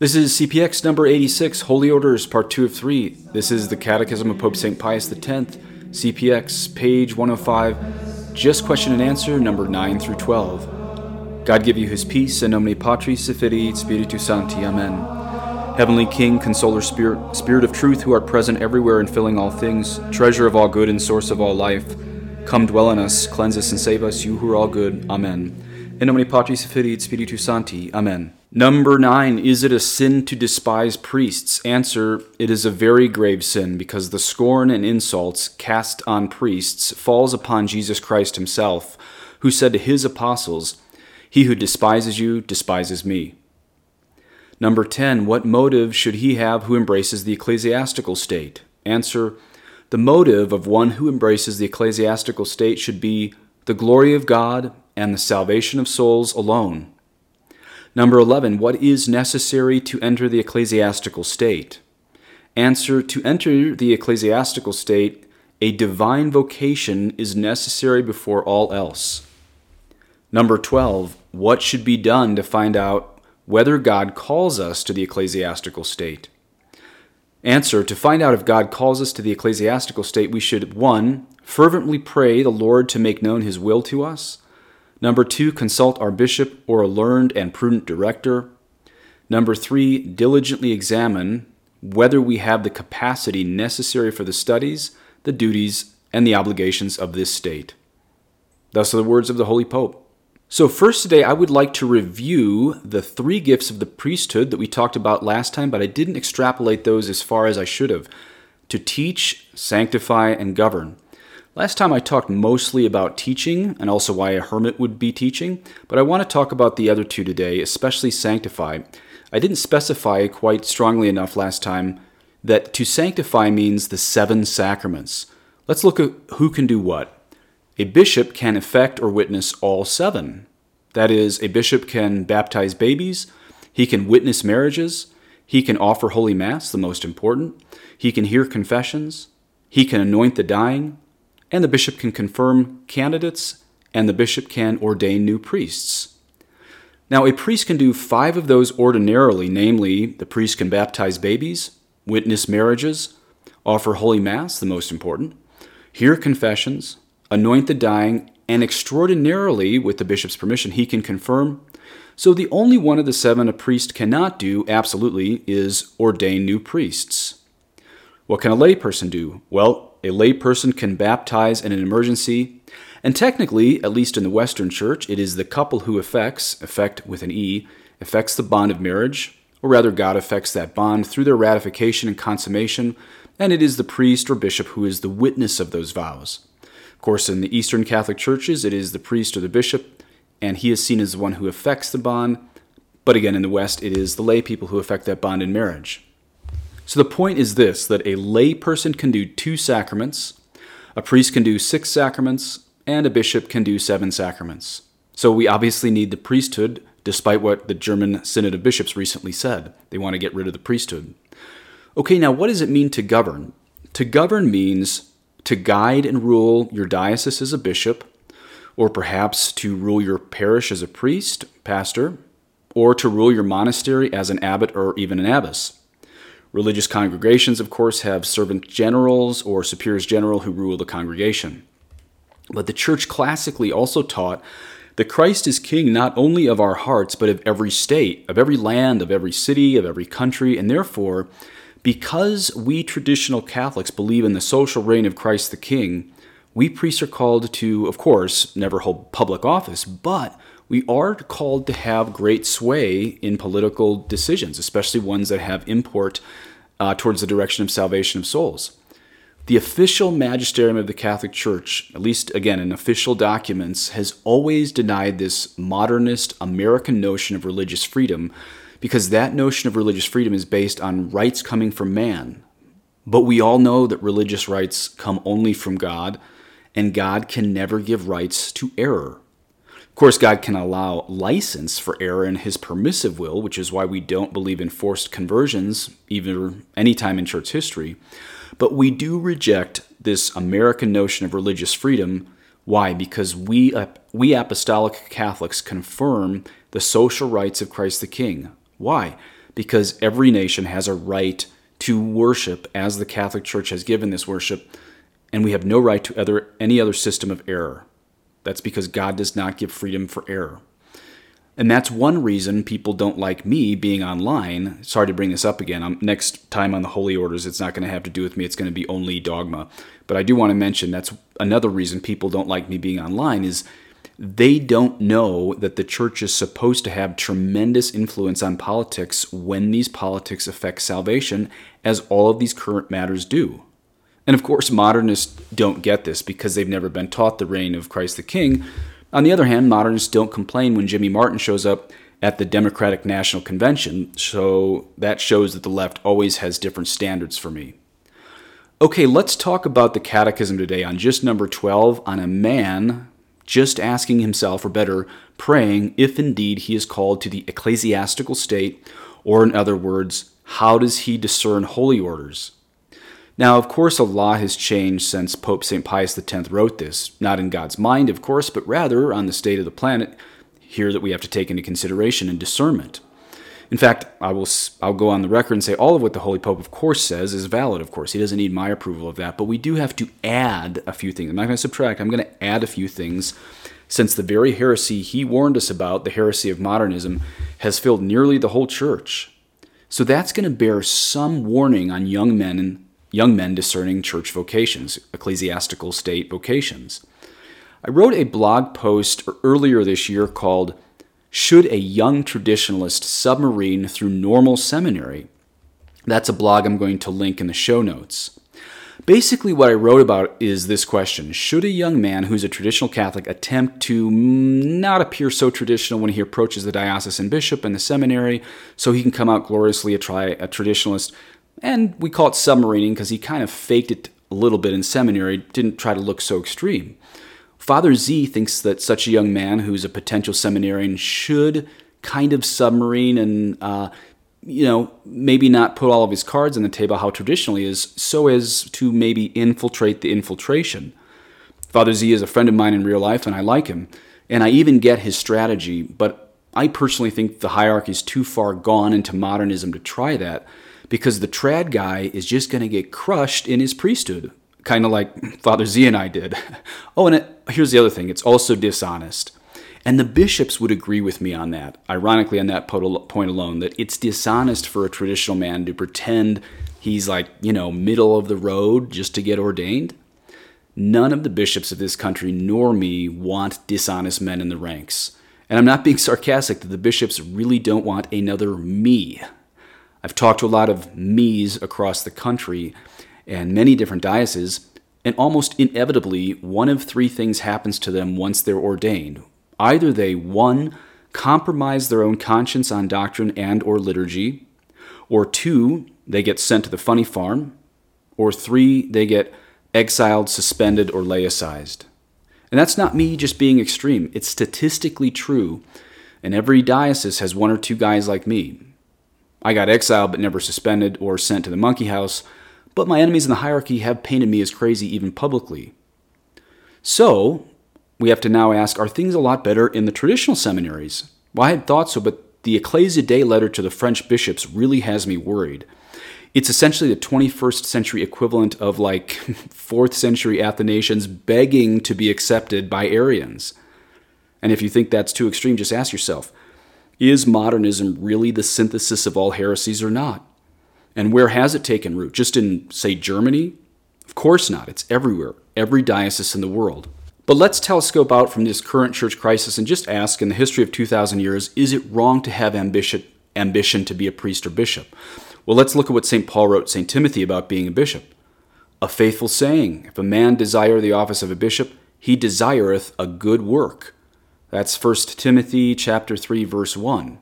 This is CPX number 86, Holy Orders, part 2 of 3. This is the Catechism of Pope St. Pius X, CPX, page 105, just question and answer, number 9 through 12. God give you his peace, and nomine Patris et Spiritus Sancti. Amen. Heavenly King, Consoler Spirit, Spirit of truth, who art present everywhere and filling all things, treasure of all good and source of all life, come dwell in us, cleanse us and save us, you who are all good. Amen. In nomine Patris Filii et Spiritus Sancti. Amen. Number nine, is it a sin to despise priests? Answer, it is a very grave sin because the scorn and insults cast on priests falls upon Jesus Christ himself, who said to his apostles, He who despises you despises me. Number 10, what motive should he have who embraces the ecclesiastical state? Answer, the motive of one who embraces the ecclesiastical state should be the glory of God and the salvation of souls alone. Number 11. What is necessary to enter the ecclesiastical state? Answer To enter the ecclesiastical state, a divine vocation is necessary before all else. Number 12. What should be done to find out whether God calls us to the ecclesiastical state? Answer To find out if God calls us to the ecclesiastical state, we should 1. Fervently pray the Lord to make known his will to us. Number two, consult our bishop or a learned and prudent director. Number three, diligently examine whether we have the capacity necessary for the studies, the duties, and the obligations of this state. Thus are the words of the Holy Pope. So, first today, I would like to review the three gifts of the priesthood that we talked about last time, but I didn't extrapolate those as far as I should have to teach, sanctify, and govern. Last time I talked mostly about teaching and also why a hermit would be teaching, but I want to talk about the other two today, especially sanctify. I didn't specify quite strongly enough last time that to sanctify means the seven sacraments. Let's look at who can do what. A bishop can effect or witness all seven. That is, a bishop can baptize babies, he can witness marriages, he can offer Holy Mass, the most important, he can hear confessions, he can anoint the dying, and the bishop can confirm candidates, and the bishop can ordain new priests. Now, a priest can do five of those ordinarily, namely, the priest can baptize babies, witness marriages, offer Holy Mass, the most important, hear confessions, anoint the dying, and extraordinarily, with the bishop's permission, he can confirm. So, the only one of the seven a priest cannot do, absolutely, is ordain new priests. What can a layperson do? Well, a layperson can baptize in an emergency, and technically, at least in the Western Church, it is the couple who affects, effect with an E, affects the bond of marriage, or rather, God affects that bond through their ratification and consummation, and it is the priest or bishop who is the witness of those vows. Of course, in the Eastern Catholic churches, it is the priest or the bishop, and he is seen as the one who affects the bond. But again, in the West, it is the lay people who affect that bond in marriage. So the point is this that a lay person can do two sacraments, a priest can do six sacraments, and a bishop can do seven sacraments. So we obviously need the priesthood, despite what the German Synod of Bishops recently said. They want to get rid of the priesthood. Okay, now what does it mean to govern? To govern means to guide and rule your diocese as a bishop, or perhaps to rule your parish as a priest, pastor, or to rule your monastery as an abbot or even an abbess. Religious congregations, of course, have servant generals or superiors general who rule the congregation. But the church classically also taught that Christ is king not only of our hearts, but of every state, of every land, of every city, of every country, and therefore, because we traditional Catholics believe in the social reign of Christ the King, we priests are called to, of course, never hold public office, but we are called to have great sway in political decisions, especially ones that have import uh, towards the direction of salvation of souls. The official magisterium of the Catholic Church, at least again in official documents, has always denied this modernist American notion of religious freedom because that notion of religious freedom is based on rights coming from man. But we all know that religious rights come only from God, and God can never give rights to error course, God can allow license for error in his permissive will, which is why we don't believe in forced conversions, even any time in church history. But we do reject this American notion of religious freedom. Why? Because we, we apostolic Catholics confirm the social rights of Christ the King. Why? because every nation has a right to worship as the Catholic Church has given this worship, and we have no right to other, any other system of error. That's because God does not give freedom for error. And that's one reason people don't like me being online. Sorry to bring this up again. I'm, next time on the Holy Orders, it's not going to have to do with me. It's going to be only dogma. But I do want to mention that's another reason people don't like me being online is they don't know that the church is supposed to have tremendous influence on politics when these politics affect salvation, as all of these current matters do. And of course, modernists don't get this because they've never been taught the reign of Christ the King. On the other hand, modernists don't complain when Jimmy Martin shows up at the Democratic National Convention, so that shows that the left always has different standards for me. Okay, let's talk about the catechism today on just number 12 on a man just asking himself, or better, praying if indeed he is called to the ecclesiastical state, or in other words, how does he discern holy orders? Now, of course, a lot has changed since Pope St. Pius X wrote this, not in God's mind, of course, but rather on the state of the planet here that we have to take into consideration and discernment. In fact, I will I'll go on the record and say all of what the Holy Pope, of course, says is valid. Of course, he doesn't need my approval of that, but we do have to add a few things. I'm not going to subtract. I'm going to add a few things, since the very heresy he warned us about, the heresy of modernism, has filled nearly the whole church. So that's going to bear some warning on young men and young men discerning church vocations, ecclesiastical state vocations. I wrote a blog post earlier this year called Should a Young Traditionalist Submarine Through Normal Seminary? That's a blog I'm going to link in the show notes. Basically, what I wrote about is this question Should a young man who's a traditional Catholic attempt to not appear so traditional when he approaches the diocesan bishop and the seminary so he can come out gloriously a, tri- a traditionalist and we call it submarining because he kind of faked it a little bit in seminary, didn't try to look so extreme. Father Z thinks that such a young man who's a potential seminarian should kind of submarine and, uh, you know, maybe not put all of his cards on the table how traditionally is, so as to maybe infiltrate the infiltration. Father Z is a friend of mine in real life, and I like him. And I even get his strategy, but I personally think the hierarchy is too far gone into modernism to try that because the trad guy is just going to get crushed in his priesthood, kind of like Father Z and I did. oh, and it, here's the other thing it's also dishonest. And the bishops would agree with me on that, ironically, on that point alone, that it's dishonest for a traditional man to pretend he's like, you know, middle of the road just to get ordained. None of the bishops of this country nor me want dishonest men in the ranks. And I'm not being sarcastic that the bishops really don't want another me I've talked to a lot of me's across the country and many different dioceses, and almost inevitably, one of three things happens to them once they're ordained. Either they, one, compromise their own conscience on doctrine and or liturgy, or two, they get sent to the funny farm, or three, they get exiled, suspended, or laicized. And that's not me just being extreme. It's statistically true, and every diocese has one or two guys like me. I got exiled but never suspended or sent to the monkey house, but my enemies in the hierarchy have painted me as crazy even publicly. So, we have to now ask are things a lot better in the traditional seminaries? Well, I had thought so, but the Ecclesia Dei letter to the French bishops really has me worried. It's essentially the 21st century equivalent of like 4th century Athanasians begging to be accepted by Arians. And if you think that's too extreme, just ask yourself is modernism really the synthesis of all heresies or not? And where has it taken root? Just in, say, Germany? Of course not. It's everywhere, every diocese in the world. But let's telescope out from this current church crisis and just ask in the history of 2,000 years, is it wrong to have ambition, ambition to be a priest or bishop? Well, let's look at what St. Paul wrote St. Timothy about being a bishop. A faithful saying, if a man desire the office of a bishop, he desireth a good work. That's 1 Timothy chapter 3 verse 1.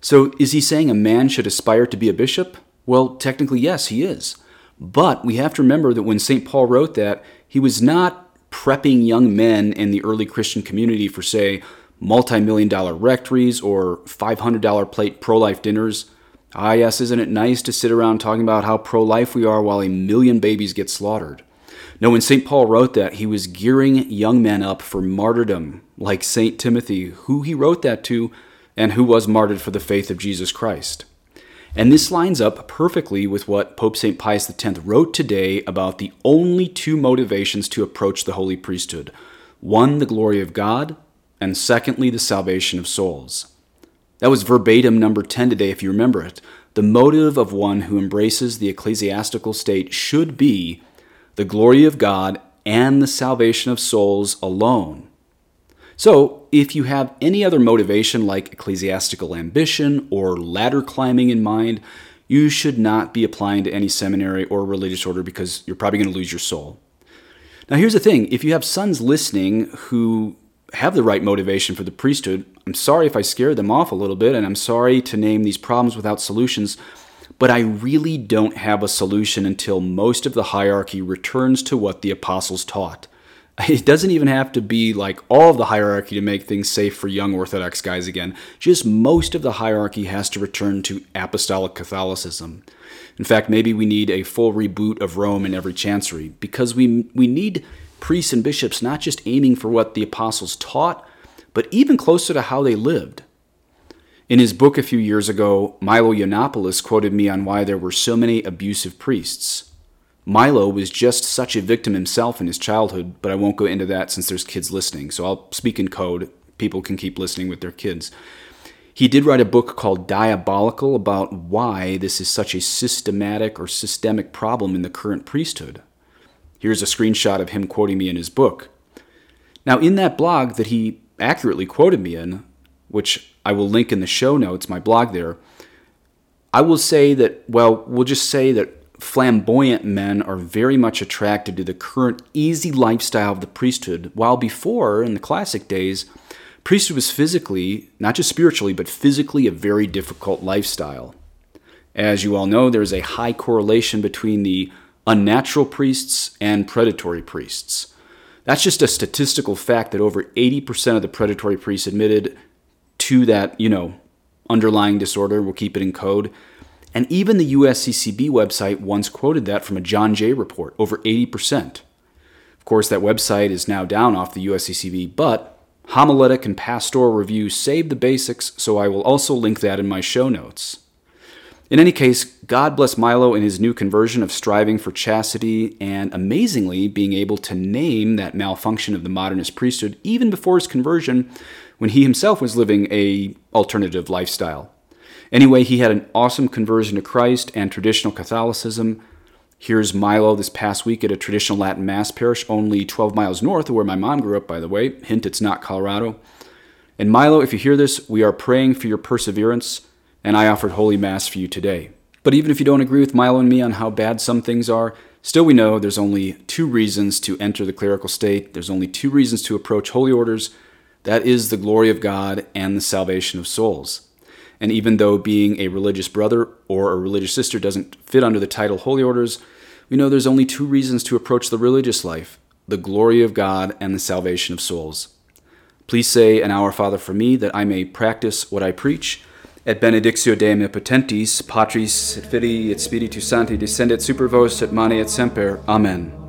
So is he saying a man should aspire to be a bishop? Well, technically yes, he is. But we have to remember that when St. Paul wrote that, he was not prepping young men in the early Christian community for say multi-million dollar rectories or $500 plate pro-life dinners. Ah, yes, isn't it nice to sit around talking about how pro life we are while a million babies get slaughtered? No, when St. Paul wrote that, he was gearing young men up for martyrdom, like St. Timothy, who he wrote that to and who was martyred for the faith of Jesus Christ. And this lines up perfectly with what Pope St. Pius X wrote today about the only two motivations to approach the holy priesthood one, the glory of God, and secondly, the salvation of souls. That was verbatim number 10 today, if you remember it. The motive of one who embraces the ecclesiastical state should be the glory of God and the salvation of souls alone. So, if you have any other motivation like ecclesiastical ambition or ladder climbing in mind, you should not be applying to any seminary or religious order because you're probably going to lose your soul. Now, here's the thing if you have sons listening who have the right motivation for the priesthood, I'm sorry if I scared them off a little bit, and I'm sorry to name these problems without solutions, but I really don't have a solution until most of the hierarchy returns to what the apostles taught. It doesn't even have to be like all of the hierarchy to make things safe for young Orthodox guys again. Just most of the hierarchy has to return to apostolic Catholicism. In fact, maybe we need a full reboot of Rome in every chancery because we, we need priests and bishops not just aiming for what the apostles taught, but even closer to how they lived. In his book a few years ago, Milo Yiannopoulos quoted me on why there were so many abusive priests. Milo was just such a victim himself in his childhood, but I won't go into that since there's kids listening, so I'll speak in code. People can keep listening with their kids. He did write a book called Diabolical about why this is such a systematic or systemic problem in the current priesthood. Here's a screenshot of him quoting me in his book. Now, in that blog that he accurately quoted me in, which I will link in the show notes, my blog there, I will say that, well, we'll just say that flamboyant men are very much attracted to the current easy lifestyle of the priesthood, while before, in the classic days, priesthood was physically, not just spiritually, but physically a very difficult lifestyle. As you all know, there is a high correlation between the unnatural priests and predatory priests. That's just a statistical fact that over 80% of the predatory priests admitted to that, you know, underlying disorder. We'll keep it in code. And even the USCCB website once quoted that from a John Jay report, over 80%. Of course, that website is now down off the USCCB, but homiletic and pastoral reviews save the basics, so I will also link that in my show notes. In any case, God bless Milo in his new conversion of striving for chastity and amazingly being able to name that malfunction of the modernist priesthood even before his conversion when he himself was living a alternative lifestyle. Anyway, he had an awesome conversion to Christ and traditional Catholicism. Here's Milo this past week at a traditional Latin Mass parish only 12 miles north of where my mom grew up, by the way. Hint, it's not Colorado. And Milo, if you hear this, we are praying for your perseverance, and I offered Holy Mass for you today. But even if you don't agree with Milo and me on how bad some things are, still we know there's only two reasons to enter the clerical state. There's only two reasons to approach holy orders. That is the glory of God and the salvation of souls. And even though being a religious brother or a religious sister doesn't fit under the title Holy Orders, we know there's only two reasons to approach the religious life the glory of God and the salvation of souls. Please say an Our Father for me that I may practice what I preach. Et benedictio Dei omnipotentis, Patris et Filii et Spiritus Sancti descendat super vos et maneat semper. Amen.